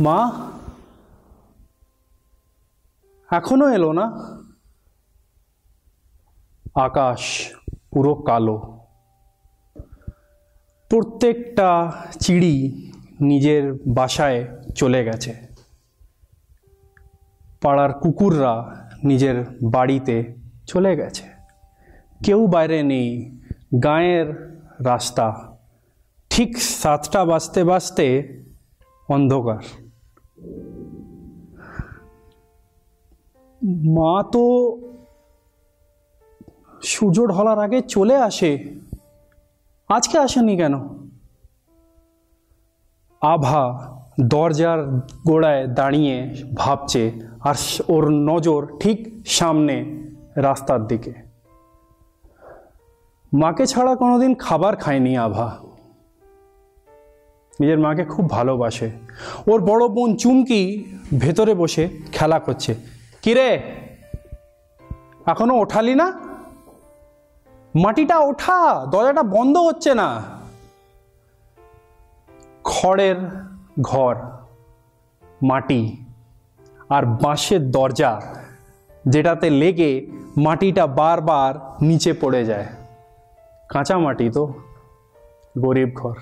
মা? এখনও এলো না? আকাশ পুরো কালো। প্রত্যেকটা চিড়ি নিজের বাসায় চলে গেছে। পাড়ার কুকুররা নিজের বাড়িতে চলে গেছে। কেউ বাইরে নেই। গায়ের রাস্তা। ঠিক সাতটা বাজতে বাজতে অন্ধকার। মা তো সূর্য ঢলার আগে চলে আসে। আজকে আসেনি কেন? আভা দরজার গোড়ায় দাঁড়িয়ে ভাবছে আর ওর নজর ঠিক সামনে রাস্তার দিকে। মাকে ছাড়া কোনোদিন খাবার খায়নি আভা। নিজের মাকে খুব ভালোবাসে। ওর বড় বোন চুমকি ভেতরে বসে খেলা করছে। কিরে, এখনও ওঠালি না? মাটিটা ওঠা, দরজাটা বন্ধ হচ্ছে না। খড়ের ঘর, মাটি আর বাঁশের দরজা যেটাতে লেগে মাটিটা বারবার নিচে পড়ে যায়। কাঁচা মাটি তো, গরিব ঘর।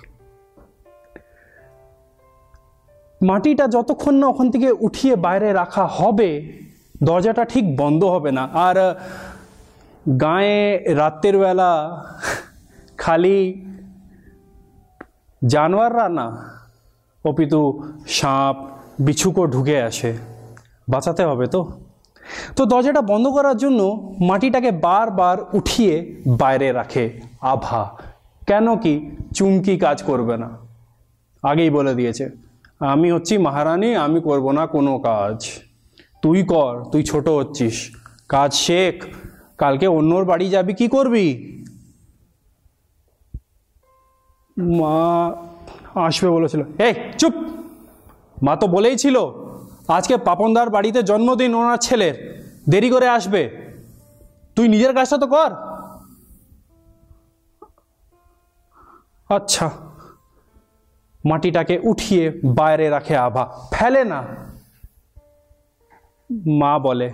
মাটিটা যতক্ষণ না ওখান থেকে উঠিয়ে বাইরে রাখা হবে, দরজাটা ঠিক বন্ধ হবে না। আর গায়ে রাতের বেলা খালি জানোয়াররা না, অপিতু সাপ, বিছুকো ঢুকে আসে। বাঁচাতে হবে তো? তো দরজাটা বন্ধ করার জন্য মাটিটাকে বারবার উঠিয়ে বাইরে রাখে। আভা, কেন কি চুমকি কাজ করবে না? আগেই বলে দিয়েছে। আমি হচ্ছি মহারানী, আমি করব না কোনো কাজ। তুই কর, তুই ছোট হচ্ছিস। কাজ শেখ, কালকে অন্যর বাড়ি যাবি, কি করবি? মা আসবে বলেছিল। এই, চুপ! মা তো বলেই ছিল, আজকে পাপনদার বাড়িতে জন্মদিন ওনার ছেলের। দেরি করে আসবে। তুই নিজের কাজটা তো কর। আচ্ছা। মাটিটাকে উঠিয়ে বাইরে রাখে আভা। ফেলে না। মা বলে,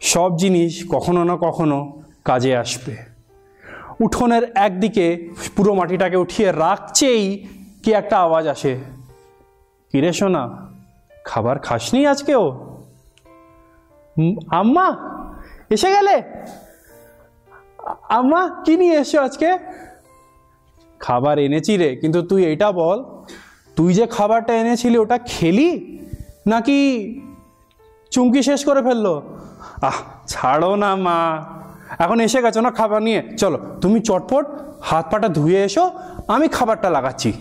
সব জিনিস কখনো না কখনো কাজে আসবে। উঠোনের একদিকে পুরো মাটিটাকে উঠিয়ে রাখছেই কি একটা আওয়াজ আসে। কিরে শোনা খাবার খাসনি আজকেও? আম্মা, এসে গেলে? আম্মা, কি নিয়ে এসো আজকে? খাবার এনেছি রে, কিন্তু তুই এটা বল। তুই যে খাবারটা এনেছিলি, ওটা খেলি? নাকি চুমকি শেষ করে ফেলল? আহ, ছাড়ো না মা। এখন এসে গেছো না খাবার নিয়ে? চলো, তুমি চটপট হাত পাটা ধুয়ে এসো, আমি খাবারটা লাগাচ্ছি।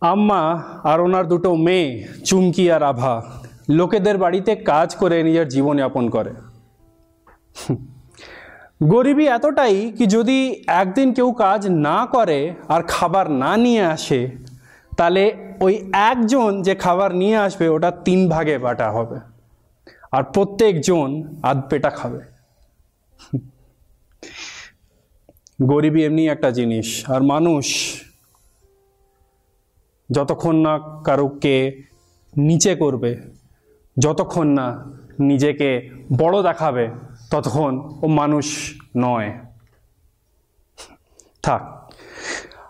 আম্মা আর ওনার দুটো মেয়ে, চুমকি আর আভা, লোকেদের বাড়িতে কাজ করে নিজের জীবনযাপন করে। গরিবী এতটাই কি যদি একদিন কেউ কাজ না করে আর খাবার না নিয়ে আসে, তাহলে ওই একজন যে খাবার নিয়ে আসবে ওটা তিন ভাগে বাটা হবে। আর প্রত্যেকজন আধ পেটা খাবে। গরিবী এমনি একটা জিনিস, আর মানুষ যতক্ষণ না কারুকে নিচে করবে, যতক্ষণ না নিজেকে বড় দেখাবে ততক্ষণ ও মানুষ নয়। থাক।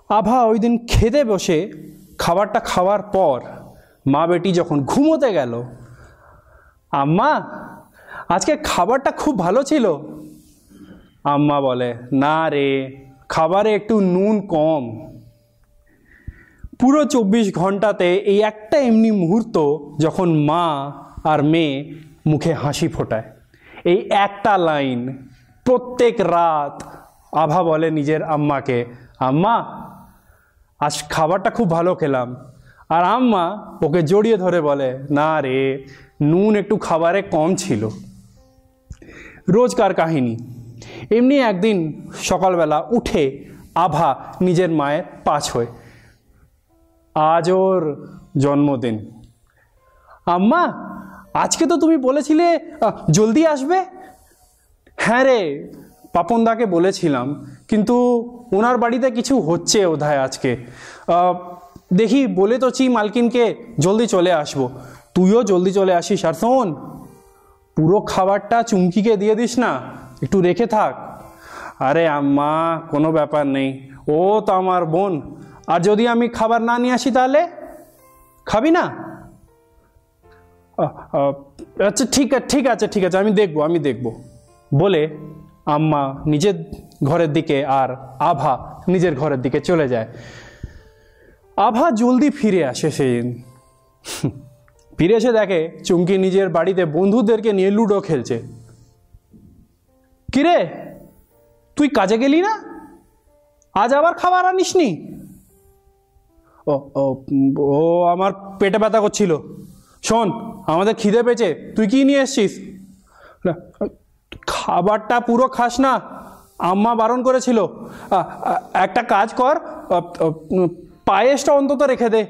আভা ওই দিন খেতে বসে খাবারটা খাওয়ার পর মা বেটি যখন ঘুমোতে গেল, আম্মা, আজকে খাবারটা খুব ভালো ছিল। আম্মা বলে, না রে, খাবারে একটু নুন কম। পুরো চব্বিশ ঘন্টাতে এই একটা এমনি মুহূর্ত যখন মা আর মেয়ে মুখে হাসি ফোটায়। এই একটা লাইন প্রত্যেক রাত আভা বলে নিজের আম্মাকে, আম্মা, আজ খাবারটা খুব ভালো খেলাম। আর আম্মা ওকে জড়িয়ে ধরে বলে, না রে, নুন একটু খাবারে কম ছিল। রোজকার কাহিনী। এমনি একদিন সকালবেলা উঠে আভা নিজের মায়ের পাছ হয়ে। আজ ওর জন্মদিন। আম্মা আজকে তো তুমি বলেছিলে জলদি আসবে? হ্যাঁ রে পাপনদাকে বলেছিলাম, কিন্তু ওনার বাড়িতে কিছু হচ্ছে ওধায় আজকে। দেখি বলে তো চি মালকিনকে, জলদি চলে আসব। তুইও জলদি চলে আসিস, আর শোন, পুরো খাবারটা চুমকিকে দিয়ে দিস না, একটু রেখে থাক। আরে আম্মা, কোনো ব্যাপার নেই, ও তো আমার বোন। আর যদি আমি খাবার না নিয়ে আসি তাহলে? খাবি না? আচ্ছা ঠিক আছে ঠিক আছে ঠিক আছে, আমি দেখব আমি দেখব। বলে আম্মা নিজের ঘরের দিকে আর আভা নিজের ঘরের দিকে চলে যায়। আভা জলদি ফিরে আসে সেদিন। ফিরে এসে দেখে চুমকি নিজের বাড়িতে বন্ধুদেরকে নিয়ে লুডো খেলছে। কিরে, তুই কাজে গেলি না? আজ আবার খাবার আনিসনি? ও ও, আমার পেটে ব্যথা করছিল। শোন আমাদের খিদে পেয়েছে। তুই কি নিয়ে এসছিস? খাবারটা পুরো খাস না, আম্মা বারণ করেছিল। একটা কাজ কর পায়েসটা অন্তত রেখে দে।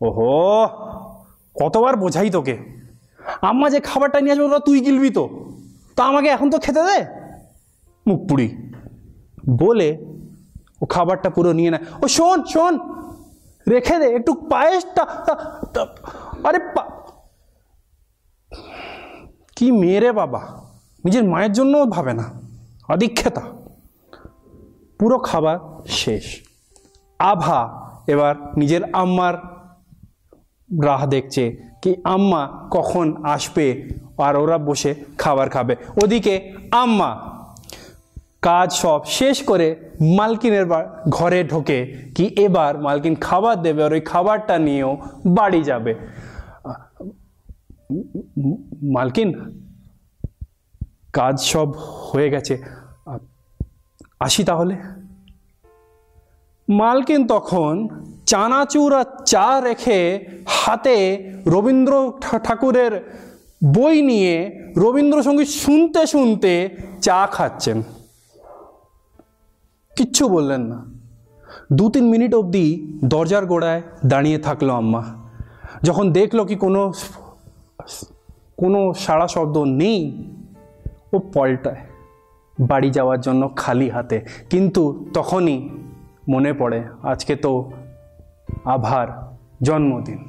ওহো, কতবার বোঝাই তোকে। আম্মা যে খাবারটা নিয়ে আসবে তুই গিলবি তো। তা আমাকে এখন তো খেতে দে। মুখ পুড়ি। বলে ও খাবারটা পুরো নিয়ে নেয়। ও শোন শোন, রেখে দে, একটু পায়েসটা আরে কি মেয়েরে বাবা? নিজের মায়ের জন্যও ভাবে না। অদীক্ষেতা। পুরো খাবার শেষ। আভা এবার নিজের আম্মার রাহ দেখছে কি আম্মা কখন আসবে আর ওরা বসে খাবার খাবে। ওদিকে আম্মা কাজ সব শেষ করে মালকিনের ঘরে ঢোকে কি এবার মালকিন খাবার দেবে আর ওই খাবারটা নিয়েও বাড়ি যাবে। মালকিন, কাজ সব হয়ে গেছে। আসি তাহলে। মালকিন তখন চানাচুর আর চা রেখে হাতে রবীন্দ্র ঠাকুরের বই নিয়ে রবীন্দ্রসঙ্গীত শুনতে শুনতে চা খাচ্ছেন। কিচ্ছু বললেন না। দু তিন মিনিট অবধি দরজার গোড়ায় দাঁড়িয়ে থাকল আম্মা। যখন দেখল কি কোনো কোনো সাড়া শব্দ নেই। ও পল্টায়, বাড়ি যাওয়ার জন্য খালি হাতে। কিন্তু তখনই মনে পড়ে, আজকে তো আভার জন্মদিন।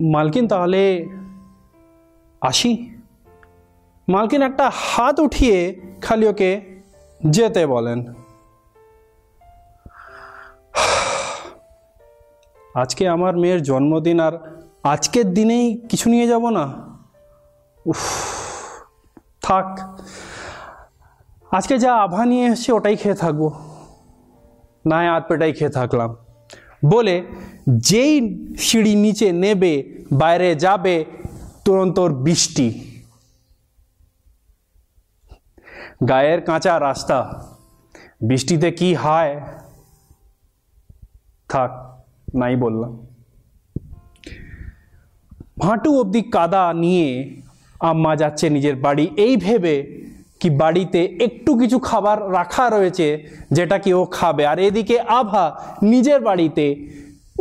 মালকিন তাহলে আসি? মালকিন একটা হাত উঠিয়ে খালি ওকে যেতে বলেন। আজকে আমার মেয়ের জন্মদিন আর আজকের দিনেই কিছু নিয়ে যাব না? উফ, থাক। আজকে যা আভা নিয়ে এসছে ওটাই খেয়ে থাকব। না আর পেটাই খেয়ে থাকলাম। বলে যেই সিঁড়ি নিচে নেবে, বাইরে যাবে তুরন্ত বৃষ্টি। গায়ের কাঁচা রাস্তা, বৃষ্টিতে কি হয়? থাক। নাই বললাম। হাঁটু অবধি কাদা নিয়ে আম্মা যাচ্ছে নিজের বাড়ি। এই ভেবে কি বাড়িতে একটু কিছু খাবার রাখা রয়েছে যেটা কি ও খাবে? আর এদিকে আভা নিজের বাড়িতে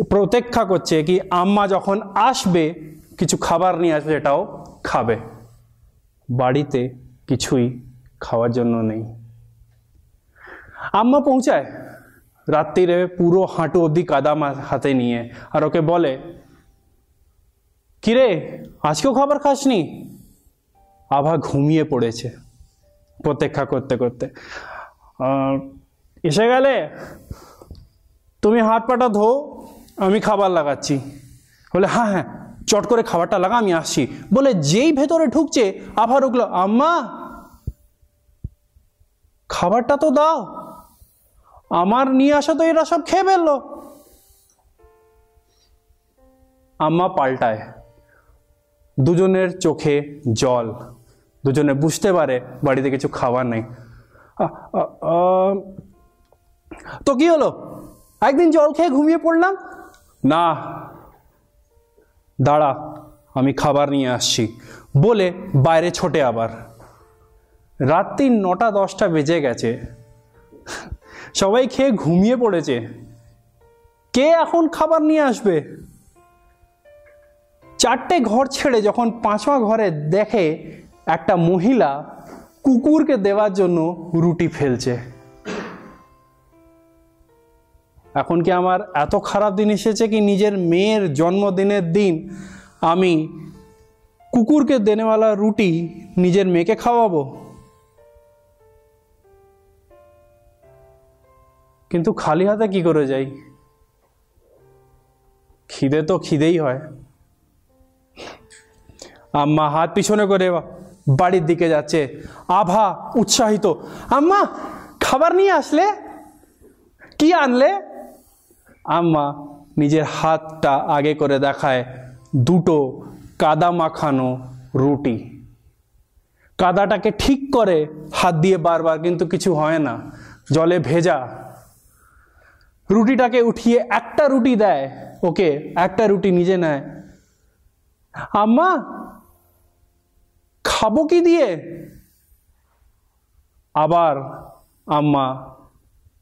প্রতীক্ষা করছে কি আম্মা যখন আসবে, কিছু খাবার নিয়ে আসবে সেটাও খাবে। বাড়িতে কিছুই খাওয়ার জন্য নেই। আম্মা পৌঁছায়? রাত্রিরে পুরো হাঁটু অবধি কাদা হাতে নিয়ে। আর ওকে বলে, কিরে, আজকেও খাবার খাসনি? আভা ঘুমিয়ে পড়েছে প্রতীক্ষা করতে করতে। এসে গেলে তুমি হাত পাটা ধো, আমি খাবার লাগাচ্ছি। বলে হ্যাঁ হ্যাঁ চট করে খাবারটা লাগা, আমি আসছি। বলে, যেই ভেতরে ঢুকছে, আভা ঢুকলো আম্মা, খাবারটা তো দাও। আমার নিয়ে আসা তো এরা সব খেয়ে ফেলল। আম্মা পাল্টায়। দুজনের চোখে জল। দুজনে বুঝতে পারে বাড়িতে কিছু খাবার নেই। তো কি হলো? একদিন জল খেয়ে ঘুমিয়ে পড়লাম? না। দাঁড়া, আমি খাবার নিয়ে আসছি। বলে বাইরে ছোটে আবার। রাত্রি নটা দশটা বেজে গেছে। সবাই খেয়ে ঘুমিয়ে পড়েছে। কে এখন খাবার নিয়ে আসবে? চারটে ঘর ছেড়ে যখন পাঁচমা ঘরে দেখে একটা মহিলা কুকুরকে দেওয়ার জন্য রুটি ফেলছে। এখন কি আমার এত খারাপ দিন এসেছে কি নিজের মেয়ের জন্মদিনের দিন আমি কুকুরকে দেনেওয়ালা রুটি নিজের মেয়েকে খাওয়াবো? কিন্তু খালি হাতে কি করে যাই? খিদে তো খিদেই হয়। আম্মা হাত পিছনে করে বাড়ির দিকে যাচ্ছে। আভা উৎসাহিত, আম্মা, খাবার নিয়ে আসলে? কি আনলে? আম্মা নিজের হাতটা আগে করে দেখায় দুটো কাদা মাখানো রুটি। কাদাটাকে ঠিক করে হাত দিয়ে বারবার, কিন্তু কিছু হয় না। জলে ভেজা রুটিটাকে উঠিয়ে একটা রুটি দেয়। ওকে, একটা রুটি নিজে নেয়। আম্মা, খাব কি দিয়ে? আবার আম্মা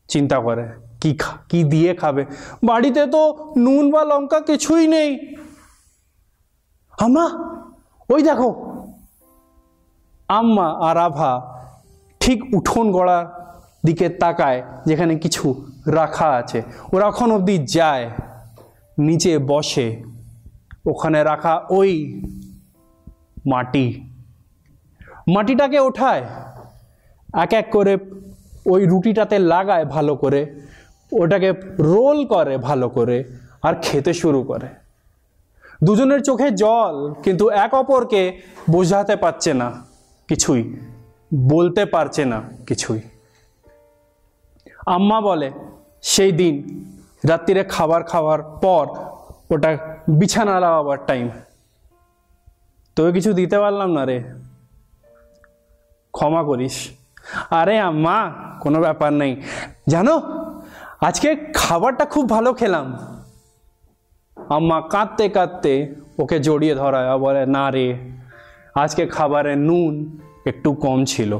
চিন্তা করে, কি কি দিয়ে খাবে? বাড়িতে তো নুন বা লঙ্কা কিছুই নেই। আম্মা, ওই দেখো। আম্মা আর আভা ঠিক উঠোন গড়ার দিকে তাকায়, যেখানে কিছু রাখা আছে। ওরা এখন অবধি যায়, নিচে বসে। ওখানে রাখা ওই মাটি। মাটিটাকে ওঠায়, এক এক করে ওই রুটিটাতে লাগায় ভালো করে। ওটাকে রোল করে ভালো করে আর খেতে শুরু করে। দুজনের চোখে জল, কিন্তু এক অপরকে বোঝাতে পারছে না, কিছুই। বলতে পারছে না, কিছুই। আম্মা বলে, সেই দিন, রাত্রিরে খাবার খাওয়ার পর ওটা বিছানা লাগাবার টাইম তোকে কিছু দিতে পারলাম না রে। ক্ষমা করিস। আরে আম্মা, কোনো ব্যাপার নেই। জানো, আজকে খাবারটা খুব ভালো খেলাম। আম্মা কাঁদতে কাঁদতে ওকে জড়িয়ে ধরায় বলে, না রে, আজকে খাবারে নুন একটু কম ছিল।